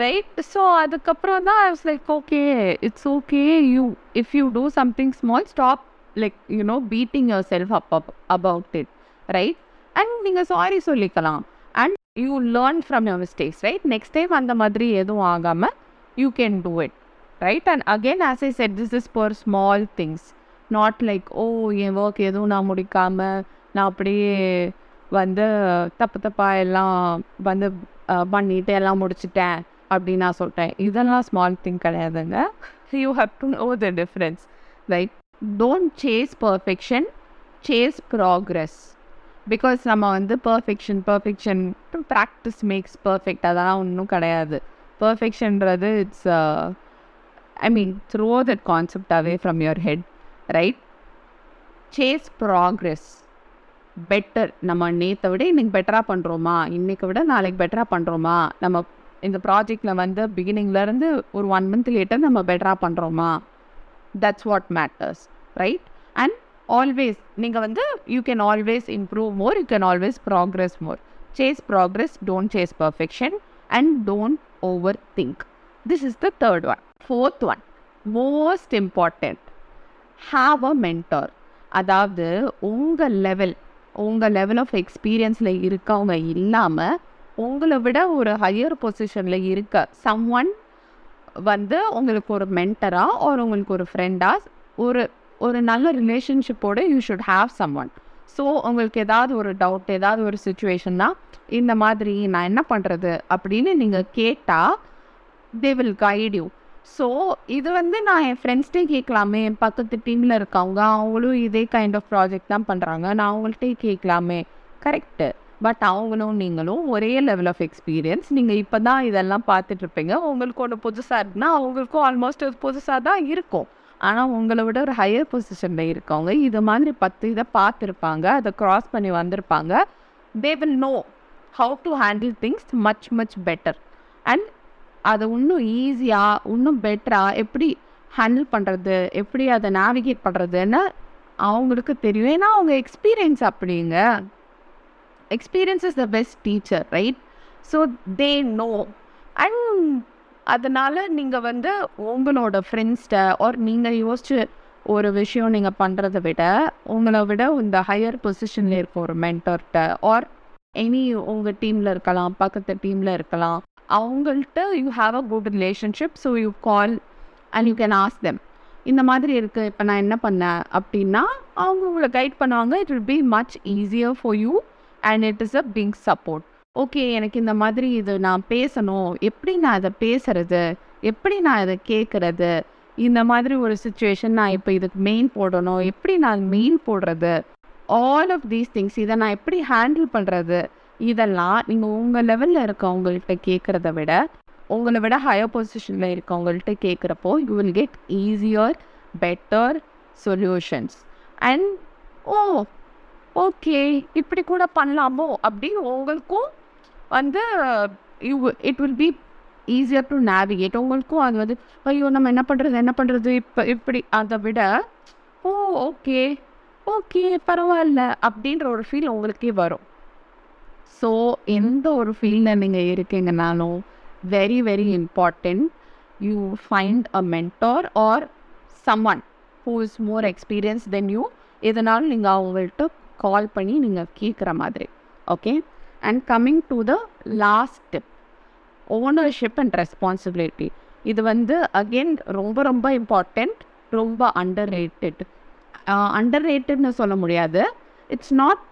ரைட் ஸோ அதுக்கப்புறம் தான் I was like okay it's okay you if you do something small stop like you know beating yourself up up about it right and நீங்கள் சாரி சொல்லிக்கலாம். And you learn from your mistakes right next time அந்த மாதிரி எதுவும் ஆகாமல் you can do it right and again as I said this is for small things not like oh N work எதுவும் நான் முடிக்காமல் நான் அப்படியே வந்து தப்பு தப்பாக எல்லாம் வந்து பண்ணிட்டு எல்லாம் முடிச்சிட்டேன் அப்படின்னு நான் சொல்லிட்டேன் இதெல்லாம் ஸ்மால் திங் கிடையாதுங்க. You have to know the difference right don't chase perfection chase progress because நம்ம வந்து perfection perfection practice makes perfect அதெல்லாம் ஒன்றும் கிடையாது. பர்ஃபெக்ஷன்றது it's I mean throw that concept away from your head right chase progress better நம்ம நேற்றை விட இன்னைக்கு பெட்டராக பண்ணுறோமா இன்னைக்கு விட நாளைக்கு பெட்டராக பண்ணுறோமா நம்ம இந்த ப்ராஜெக்டில் வந்து பிகினிங்லேருந்து ஒரு ஒன் மந்த் லேட்டர் நம்ம பெட்டராக பண்ணுறோமா that's what matters right and always நீங்கள் வந்து you can always improve more you can always progress more chase progress don't chase perfection and don't overthink this is the third one fourth one most important have a mentor அதாவது உங்கள் level உங்கள் level of எக்ஸ்பீரியன்ஸில் இருக்கவங்க இல்லாமல் உங்களை விட ஒரு higher பொசிஷனில் இருக்க சம் ஒன் வந்து உங்களுக்கு ஒரு மென்டராக ஒரு உங்களுக்கு ஒரு ஃப்ரெண்டாக ஒரு ஒரு நல்ல ரிலேஷன்ஷிப்போடு you should have someone so உங்களுக்கு ஏதாவது ஒரு டவுட் ஏதாவது ஒரு சுச்சுவேஷன்னா இந்த மாதிரி நான் என்ன பண்ணுறது அப்படின்னு நீங்கள் கேட்டால் they will guide you so இது வந்து நான் என் ஃப்ரெண்ட்ஸ்டே கேட்கலாமே. என் பக்கத்து டீமில் இருக்கவங்க அவங்களும் இதே கைண்ட் ஆஃப் ப்ராஜெக்ட் தான் பண்ணுறாங்க நான் அவங்கள்ட்டே கேட்கலாமே. கரெக்டு பட் அவங்களும் நீங்களும் ஒரே லெவல் ஆஃப் எக்ஸ்பீரியன்ஸ் நீங்கள் இப்போ தான் இதெல்லாம் பார்த்துட்ருப்பீங்க உங்களுக்கு ஒன்று புதுசாக இருக்குன்னா அவங்களுக்கும் ஆல்மோஸ்ட் அது புதுசாக தான் இருக்கும். ஆனால் உங்களை விட ஒரு ஹையர் பொசிஷனில் இருக்கவங்க இது மாதிரி பத்து இதை பார்த்துருப்பாங்க அதை க்ராஸ் பண்ணி வந்திருப்பாங்க. They will know how to handle things much much better and அதை இன்னும் ஈஸியாக இன்னும் பெட்டராக எப்படி ஹேண்டில் பண்ணுறது எப்படி அதை நேவிகேட் பண்ணுறதுன்னு அவங்களுக்கு தெரியும். ஏன்னா அவங்க எக்ஸ்பீரியன்ஸ் அப்படிங்க experience is the best teacher right so they know and அதனால் நீங்கள் வந்து உங்களோட ஃப்ரெண்ட்ஸ்கிட்ட ஆர் நீங்கள் யோசிச்சு ஒரு விஷயம் நீங்கள் பண்ணுறத விட உங்களை விட இந்த ஹையர் பொசிஷனில் இருக்க ஒரு மென்டர்கிட்ட ஆர் எனி உங்கள் டீமில் இருக்கலாம் பக்கத்து டீமில் இருக்கலாம் அவங்கள்ட்ட you have a good relationship so you call and you can ask them இந்த மாதிரி இருக்குது இப்போ நான் என்ன பண்ணேன் அப்படின்னா அவங்க உங்களை கைட் பண்ணுவாங்க. It will be much easier for you and it is a big support okay எனக்கு இந்த மாதிரி இது நான் பேசணும். எப்படி நான் இதை பேசுறது? எப்படி நான் இதை கேட்குறது இந்த மாதிரி ஒரு சுச்சுவேஷன் நான் இப்போ இதுக்கு மெயின் போடணும். எப்படி நான் மெயின் போடுறது? ஆல் ஆஃப் தீஸ் திங்ஸ் இதை நான் எப்படி ஹேண்டில் பண்ணுறது இதெல்லாம் நீங்கள் உங்கள் லெவலில் இருக்கவங்கள்ட்ட கேட்குறத விட உங்களை விட ஹையர் பொசிஷனில் இருக்கவங்கள்ட்ட கேட்குறப்போ you will get easier better solutions and oh okay இப்படி கூட பண்ணலாமோ? அப்படின்னு உங்களுக்கும் வந்து you it will be easier to navigate உங்களுக்கும் அது வந்து ஐயோ நம்ம என்ன பண்ணுறது என்ன பண்ணுறது இப்போ இப்படி அதை விட ஓ ஓகே ஓகே பரவாயில்ல அப்படின்ற ஒரு ஃபீல் உங்களுக்கே வரும். ஸோ எந்த ஒரு ஃபீல்டில் நீங்கள் இருக்கீங்கனாலும் very very important you find a mentor or someone who is more experience then you எதனாலும் நீங்கள் அவங்கள்ட்ட கால் பண்ணி நீங்கள் கேட்குற மாதிரி okay and coming to the last step ownership and responsibility இது வந்து அகெயின் ரொம்ப ரொம்ப இம்பார்ட்டண்ட் ரொம்ப அண்டர் ரேட்டட் அண்டர் ரேட்டட்னு சொல்ல முடியாது. It's not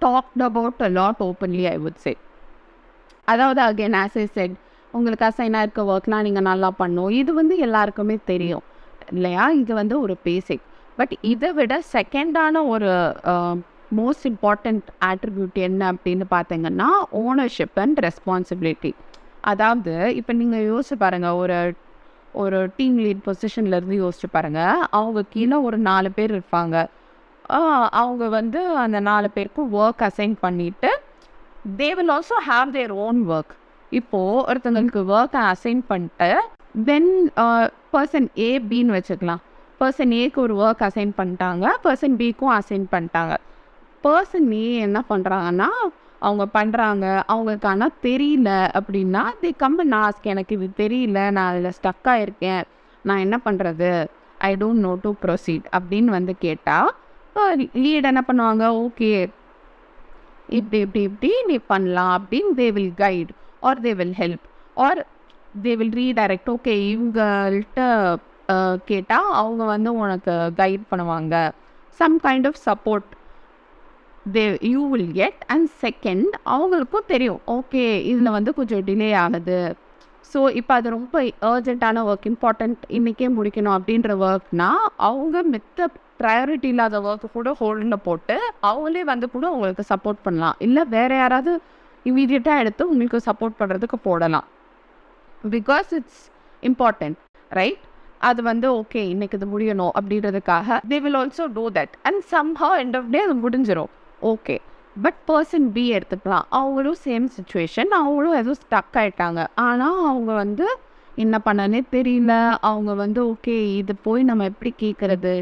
talked about a lot openly I would say அதாவது அகெயின் ஆஸ் ஐ செட் உங்களுக்கு அசைனாக இருக்க ஒர்க்லாம் நீங்கள் நல்லா பண்ணும் இது வந்து எல்லாருக்குமே தெரியும் இல்லையா? இது வந்து ஒரு பேசிக் பட் இதை விட செகண்டான ஒரு uh, மோஸ்ட் இம்பார்ட்டண்ட் ஆட்ரிபியூட் என்ன அப்படின்னு பார்த்தீங்கன்னா ஓனர்ஷிப் அண்ட் ரெஸ்பான்சிபிலிட்டி அதாவது இப்போ நீங்கள் யோசிச்சு பாருங்கள் ஒரு ஒரு டீம் லீட் பொசிஷன்லேருந்து யோசிச்சு பாருங்கள் அவங்க கீழே ஒரு நாலு பேர் இருப்பாங்க. அவங்க வந்து அந்த நாலு பேருக்கும் ஒர்க் அசைன் பண்ணிவிட்டு they will also have their own work இப்போது ஒருத்தங்களுக்கு ஒர்க்கை அசைன் பண்ணிட்டு தென் பர்சன் ஏ பின்னு வச்சுக்கலாம். பர்சன் ஏக்கு ஒரு ஒர்க் அசைன் பண்ணிட்டாங்க பர்சன் பிக்கும் அசைன் பண்ணிட்டாங்க. பர்சன் ஏ என்ன பண்ணுறாங்கன்னா அவங்க பண்ணுறாங்க அவங்களுக்கு ஆனால் தெரியல அப்படின்னா தி கம்பன் நாஸ்க் எனக்கு இது தெரியல நான் அதில் ஸ்டக்காக இருக்கேன் நான் என்ன பண்ணுறது I don't know to proceed அப்படின்னு வந்து கேட்டால் லீட் என்ன பண்ணுவாங்க? ஓகே இப்படி இப்படி இப்படி நீ பண்ணலாம். அப்படின்னு they will guide or they will help or they will redirect okay இவங்கள்ட்ட கேட்டால் அவங்க வந்து உனக்கு கைட் பண்ணுவாங்க. Some kind of support they you will get and second அவங்களுக்கும் தெரியும். ஓகே இதில் வந்து கொஞ்சம் டிலே ஆகுது. ஸோ இப்போ அது ரொம்ப அர்ஜென்ட்டான ஒர்க் இம்பார்ட்டண்ட் இன்றைக்கே முடிக்கணும் அப்படின்ற ஒர்க்னால் அவங்க மித்த ப்ரையாரிட்டி இல்லாத ஒர்க்கு கூட ஹோல்டில் போட்டு அவங்களே வந்து கூட உங்களுக்கு சப்போர்ட் பண்ணலாம். இல்லை வேறு யாராவது இமீடியட்டாக எடுத்து உங்களுக்கு சப்போர்ட் பண்ணுறதுக்கு போடலாம். பிகாஸ் இட்ஸ் இம்பார்ட்டண்ட் ரைட் அது வந்து ஓகே இன்னைக்கு இது முடியணும் அப்படின்றதுக்காக they will also do that and somehow end of day அது முடிஞ்சிடும் ஓகே பட் பர்சன் பி எடுத்துக்கலாம். அவங்களும் சேம் சுச்சுவேஷன் அவங்களும் எதுவும் ஸ்டக் ஆகிட்டாங்க ஆனால் அவங்க வந்து என்ன பண்ணனே தெரியல. அவங்க வந்து ஓகே இது போய் நம்ம எப்படி கேட்குறது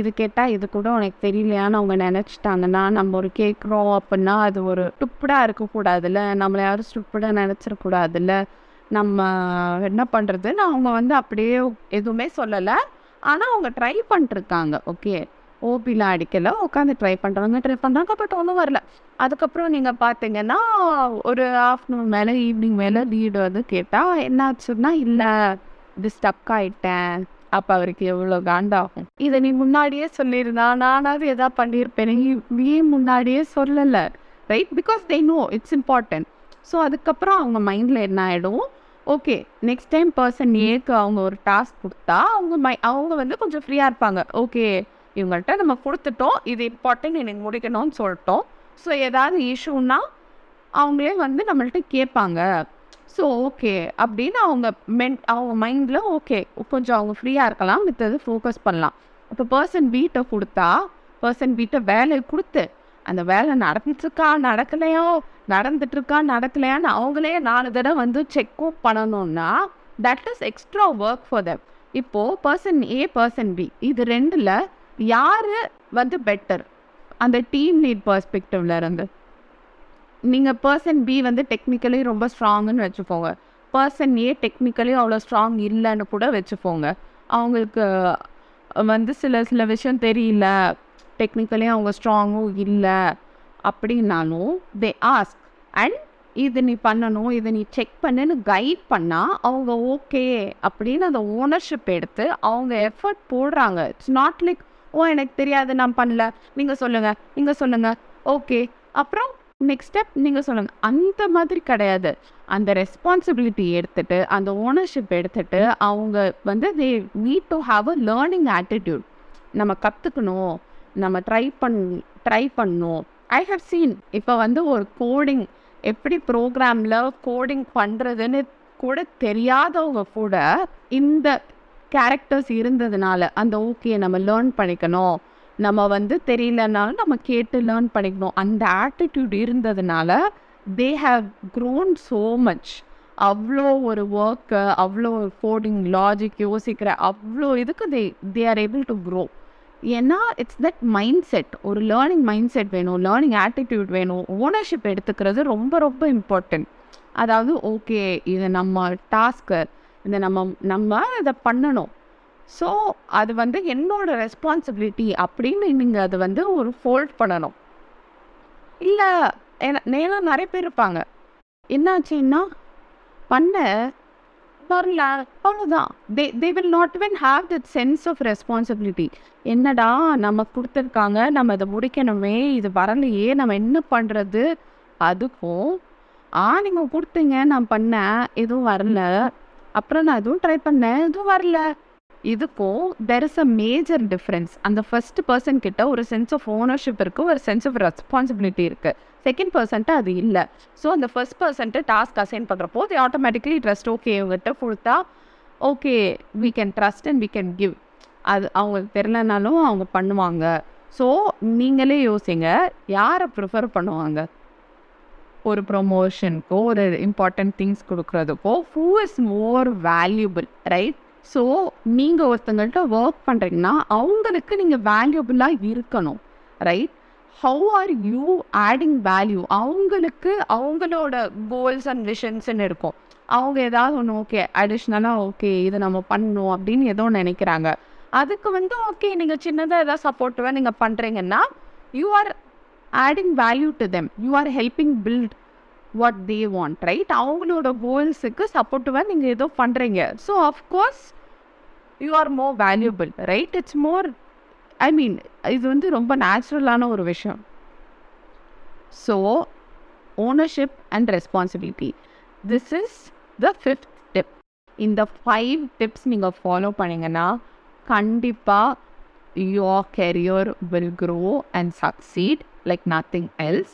இது கேட்டால் இது கூட உனக்கு தெரியலையான்னு அவங்க நினச்சிட்டாங்கன்னா நம்ம ஒரு கேட்குறோம் அப்படின்னா அது ஒரு ஸ்டுப்பிடாக இருக்கக்கூடாதுல்ல. நம்மளை யாரும் ஸ்டுப்பிடாக நினச்சிடக்கூடாதுல்ல. நம்ம என்ன பண்ணுறதுன்னு அவங்க வந்து அப்படியே எதுவுமே சொல்லலை. ஆனால் அவங்க ட்ரை பண்ணிட்டுருக்காங்க ஓகே ஓபிலாம் அடிக்கலை. உட்காந்து ட்ரை பண்ணுறாங்க ட்ரை பண்ணுறாங்க பட் ஒன்றும் வரல. அதுக்கப்புறம் நீங்கள் பார்த்தீங்கன்னா ஒரு ஆஃப்டர்நூன் மேலே ஈவினிங் மேலே லீடு வந்து கேட்டால் என்னாச்சுன்னா இல்லை இது ஸ்டக் ஆகிட்டேன் அப்போ அவருக்கு எவ்வளோ காண்டாகும்? இதை நீ முன்னாடியே சொல்லியிருந்தா நானாவது எதா பண்ணியிருப்பேன். நீ ஏன் முன்னாடியே சொல்லலை. Right because they know it's important so அதுக்கப்புறம் அவங்க மைண்டில் என்ன ஆகிடும் ஓகே நெக்ஸ்ட் டைம் பர்சன் ஏக்கு அவங்க ஒரு டாஸ்க் கொடுத்தா அவங்க மை அவங்க வந்து கொஞ்சம் ஃப்ரீயாக இருப்பாங்க. ஓகே இவங்கள்ட்ட நம்ம கொடுத்துட்டோம் இது இம்பார்ட்டன்ட் எனக்கு முடிக்கணும்னு சொல்லிட்டோம். ஸோ ஏதாவது இஷ்யூன்னா அவங்களே வந்து நம்மள்ட்ட கேட்பாங்க. ஸோ ஓகே அப்படின்னு அவங்க மென் அவங்க மைண்டில் ஓகே கொஞ்சம் அவங்க ஃப்ரீயாக இருக்கலாம் மித்தது ஃபோக்கஸ் பண்ணலாம். இப்போ பர்சன் வீட்டை கொடுத்தா பர்சன் வீட்டை வேலையை கொடுத்து அந்த வேலை நடந்துட்டுருக்கா நடக்கலையோ நடந்துட்டுருக்கா நடக்கலையான்னு அவங்களே நாலு தடவை வந்து செக்கும் பண்ணணும்னா that is extra work for them இப்போது பர்சன் ஏ பர்சன் பி இது ரெண்டில் யார் வந்து பெட்டர் அந்த டீம் லீட் பர்ஸ்பெக்டிவ்ல இருந்து. நீங்கள் பர்சன் பி வந்து டெக்னிக்கலி ரொம்ப ஸ்ட்ராங்குன்னு வச்சுப்போங்க பர்சன் ஏ டெக்னிக்கலி அவ்வளோ ஸ்ட்ராங் இல்லைன்னு கூட வச்சுப்போங்க அவங்களுக்கு வந்து சில சில விஷயம் தெரியல. டெக்னிக்கலி அவங்க ஸ்ட்ராங்கும் இல்லை. அப்படின்னாலும் தே ஆஸ்க் அண்ட் இது நீ பண்ணணும் இதை நீ செக் பண்ணுன்னு கைட் பண்ணால் அவங்க ஓகே அப்படின்னு அந்த ஓனர்ஷிப் எடுத்து அவங்க எஃபர்ட் போடுறாங்க. இட்ஸ் நாட் லைக் ஓ எனக்கு தெரியாது நான் பண்ணல. நீங்கள் சொல்லுங்கள் நீங்கள் சொல்லுங்கள் ஓகே. அப்புறம் நெக்ஸ்ட் ஸ்டெப் நீங்கள் சொல்லுங்கள் அந்த மாதிரி கிடையாது. அந்த ரெஸ்பான்சிபிலிட்டி எடுத்துட்டு அந்த ஓனர்ஷிப் எடுத்துட்டு அவங்க வந்து they need to have a learning attitude நம்ம கற்றுக்கணும் நம்ம ட்ரை பண் ட்ரை பண்ணணும். ஐ ஹவ் சீன் இப்போ வந்து ஒரு கோடிங் எப்படி ப்ரோக்ராமில் கோடிங் பண்ணுறதுன்னு கூட தெரியாதவங்க கூட இந்த கேரக்டர்ஸ் இருந்ததுனால அந்த ஓகே நம்ம லேர்ன் பண்ணிக்கணும். நம்ம வந்து தெரியலனாலும் நம்ம கேட்டு லேர்ன் பண்ணிக்கணும். அந்த ஆட்டிடியூட் இருந்ததுனால they have grown so much அவ்வளோ ஒரு ஒர்க்கு அவ்வளோ ஒரு கோடிங் லாஜிக் யோசிக்கிற அவ்வளோ இதுக்கு they they are able to grow ஏன்னா இட்ஸ் தட் மைண்ட் செட் ஒரு லேர்னிங் மைண்ட் செட் வேணும் லேர்னிங் ஆட்டிடியூட் வேணும். ஓனர்ஷிப் எடுத்துக்கிறது ரொம்ப ரொம்ப இம்பார்ட்டண்ட் அதாவது ஓகே இது நம்ம டாஸ்க்கு இதை நம்ம நம்ம அதை பண்ணணும். ஸோ அது வந்து என்னோட ரெஸ்பான்சிபிலிட்டி அப்படின்னு நீங்கள் அதை வந்து ஒரு ஃபோல்ட் பண்ணணும். இல்லை ஏன்னா நிறைய பேர் இருப்பாங்க. என்னாச்சுன்னா பண்ண வரல அவ்வளோதான் they they will not when have that sense of responsibility என்னடா நம்ம கொடுத்துருக்காங்க நம்ம இதை முடிக்கணுமே இது வரலையே நம்ம என்ன பண்ணுறது அதுக்கும் ஆ நீங்கள் கொடுத்தீங்க நான் பண்ணேன் எதுவும் வரல. அப்புறம் நான் எதுவும் ட்ரை பண்ணேன் எதுவும் வரல. இதுக்கும் there is a major difference அந்த ஃபர்ஸ்ட் பர்சன் கிட்ட ஒரு சென்ஸ் ஆஃப் ஓனர்ஷிப் இருக்குது ஒரு சென்ஸ் ஆஃப் ரெஸ்பான்சிபிலிட்டி இருக்குது செகண்ட் பர்சன்ட்டு அது இல்லை. ஸோ அந்த ஃபர்ஸ்ட் பர்சன்ட்டு டாஸ்க் அசைன் பண்ணுறப்போ தி ஆட்டோமேட்டிக்லி ட்ரஸ்ட் ஓகே இவங்ககிட்ட கொடுத்தா okay we can trust and we can give அது அவங்களுக்கு தெரிலனாலும் அவங்க பண்ணுவாங்க. ஸோ நீங்களே யோசிங்க யாரை ப்ரிஃபர் பண்ணுவாங்க? ஒரு ப்ரொமோஷனுக்கோ ஒரு important things கொடுக்குறதுக்கோ who is more valuable right so நீங்கள் ஒருத்தங்கள்ட்ட ஒர்க் பண்ணுறீங்கன்னா அவங்களுக்கு நீங்கள் வேல்யூபிளாக இருக்கணும் right how are you adding value அவங்களுக்கு அவங்களோட கோல்ஸ் அண்ட் விஷன்ஸ்ன்னு இருக்கும். அவங்க ஏதாவது ஒன்று ஓகே அடிஷ்னலாக ஓகே இதை நம்ம பண்ணணும் அப்படின்னு ஏதோ நினைக்கிறாங்க. அதுக்கு வந்து ஓகே நீங்கள் சின்னதாக ஏதாவது சப்போர்ட்டிவாக நீங்கள் பண்ணுறீங்கன்னா you are adding value to them you are helping build what they want right அவங்களோட கோல்ஸுக்கு சப்போர்ட்டிவாக நீங்கள் ஏதோ பண்ணுறீங்க so of course you are more valuable right it's more I mean இது வந்து ரொம்ப நேச்சுரலான ஒரு விஷயம். So ownership and responsibility this is the fifth tip இந்த ஃபைவ் டிப்ஸ் நீங்கள் ஃபாலோ பண்ணிங்கன்னா கண்டிப்பாக your career will grow and succeed like nothing else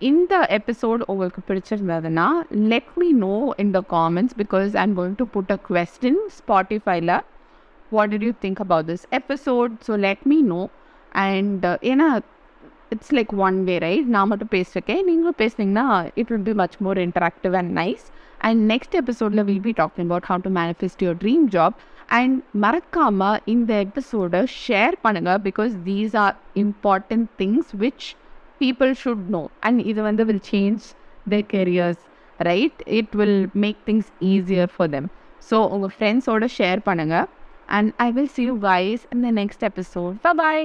இந்த எபிசோட் உங்களுக்கு பிடிச்சிருந்ததுன்னா let me know in the comments because I am going to put a question ஸ்பாட்டிஃபைல what did you think about this episode so let me know and ஏன்னா it's like one way right நான் மட்டும் பேசிருக்கேன் நீங்களும் பேசுனீங்கன்னா it will be much more interactive and nice and next எபிசோடில் will be talking about how to manifest your dream job and மறக்காமல் இந்த எபிசோடை ஷேர் பண்ணுங்கள் because these are important things which people should know and இது வந்து will change their careers right it will make things easier for them so உங்கள் ஃப்ரெண்ட்ஸோட share பண்ணுங்கள் and I will see you guys in the next bye